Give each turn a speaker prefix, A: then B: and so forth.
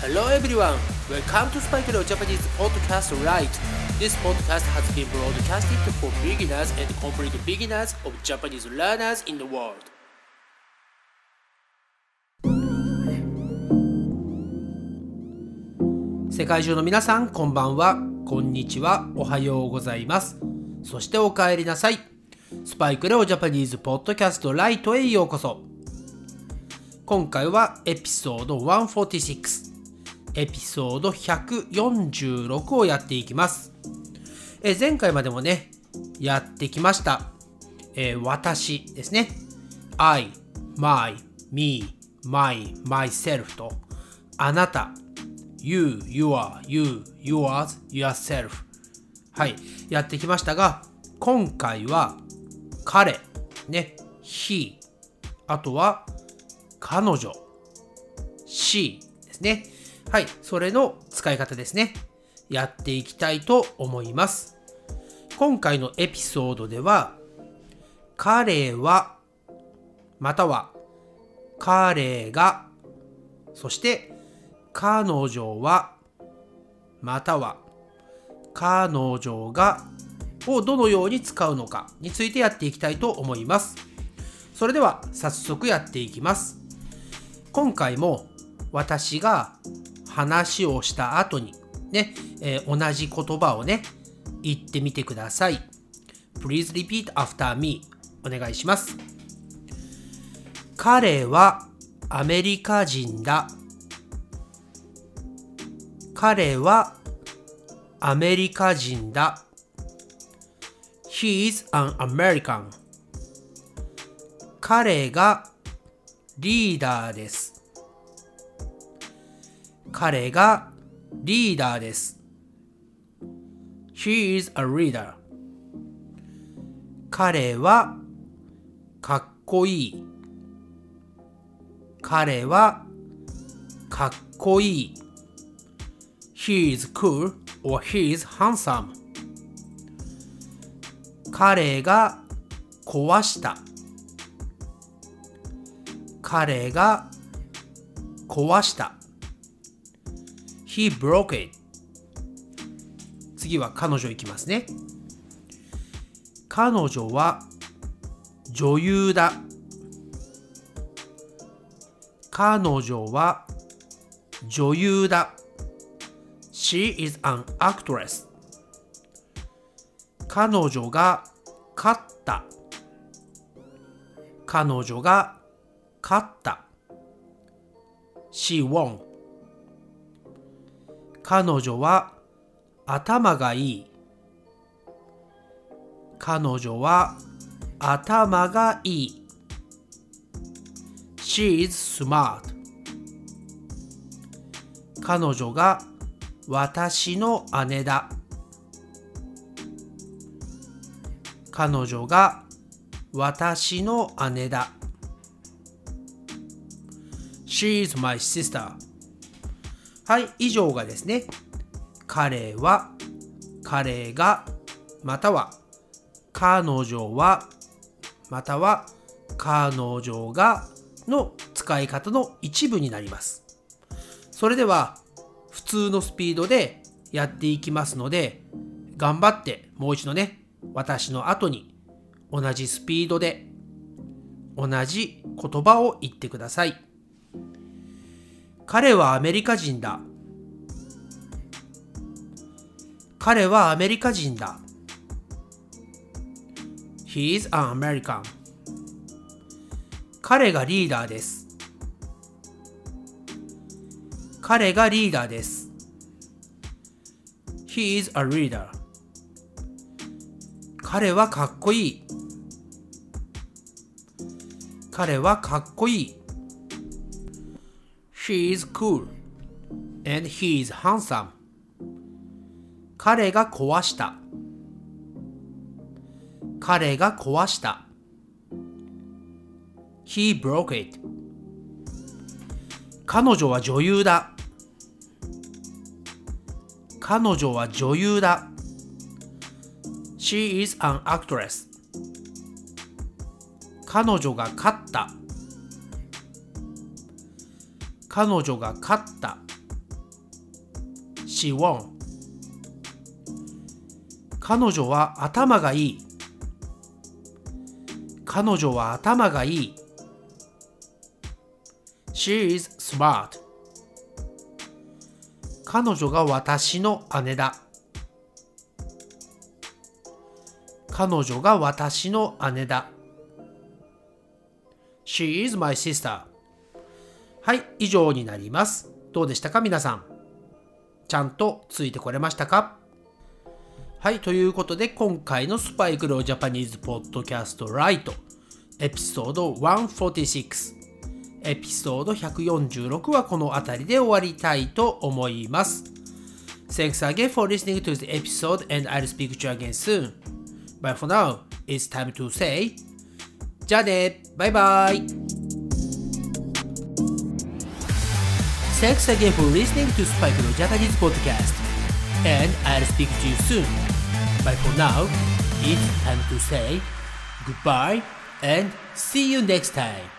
A: Hello everyone, welcome to Spike Leo Japanese Podcast Right. This podcast has been broadcasted for beginners and complete beginners of Japanese learners in the world. 世界中の皆さん、こんばんは、こんにちは、おはようございます。そしてお帰りなさい。スパイクレオジャパニーズポッドキャストライトへようこそ。今回はエピソード146、エピソード146をやっていきます。え前回までもね、やってきました。えー私ですね。I, my, me, my, myself と、あなた、you, your, you, yours, yourself。はい、やってきましたが、今回は、彼、ね、he、あとは、彼女、she ですね。はい、それの使い方ですね。やっていきたいと思います。今回のエピソードでは、彼は、または、彼が、そして、彼女は、または、彼女が、をどのように使うのかについてやっていきたいと思います。それでは、早速やっていきます。今回も私が話をした後にね、えー同じ言葉をね、言ってみてください。Please repeat after me. お願いします。彼はアメリカ人だ。彼はアメリカ人だ。He is an American. 彼がリーダーです。彼がリーダーです。He is a leader. 彼はかっこいい。彼はかっこいい。He is cool or he is handsome. 彼が壊した。彼が壊した。He broke it. 次は彼女いきますね。彼女は女優だ。彼女は女優だ。She is an actress. 彼女が勝った。彼女が勝った。She won. 彼女は頭がいい。彼女は頭がいい。She is smart. 彼女が私の姉だ。彼女が私の姉だ。She is my sister. はい、以上がですね、彼は、彼が、または、彼女は、または、彼女がの使い方の一部になります。それでは、普通のスピードでやっていきますので、頑張ってもう一度ね、私の後に同じスピードで同じ言葉を言ってください。彼はアメリカ人だ。彼はアメリカ人だ。He is an American. 彼がリーダーです。彼がリーダーです。He is a leader. 彼はかっこいい。彼はかっこいい。She is cool. And he is handsome. 彼が壊した。彼が壊した。He broke it. 彼女は女優だ。彼女は女優だ。She is an actress. 彼女が勝った。彼女が勝った。She won. 彼女は頭がいい。彼女は頭がいい。She is smart. 彼女が私の姉だ。彼女が私の姉だ。She is my sister. はい以上になります。どうでしたか皆さん？ちゃんとついてこれましたか？はい、ということで今回のスパイクロージャパニーズポッドキャストライトエピソード146エピソード146はこの辺りで終わりたいと思います。Thanks again for listening to the episode and I'll speak to you again soon. But for now, it's time to say じゃあね。バイバイ Thanks again for listening to Spike no Japanese podcast and I'll speak to you soon. But for now, it's time to say goodbye and see you next time.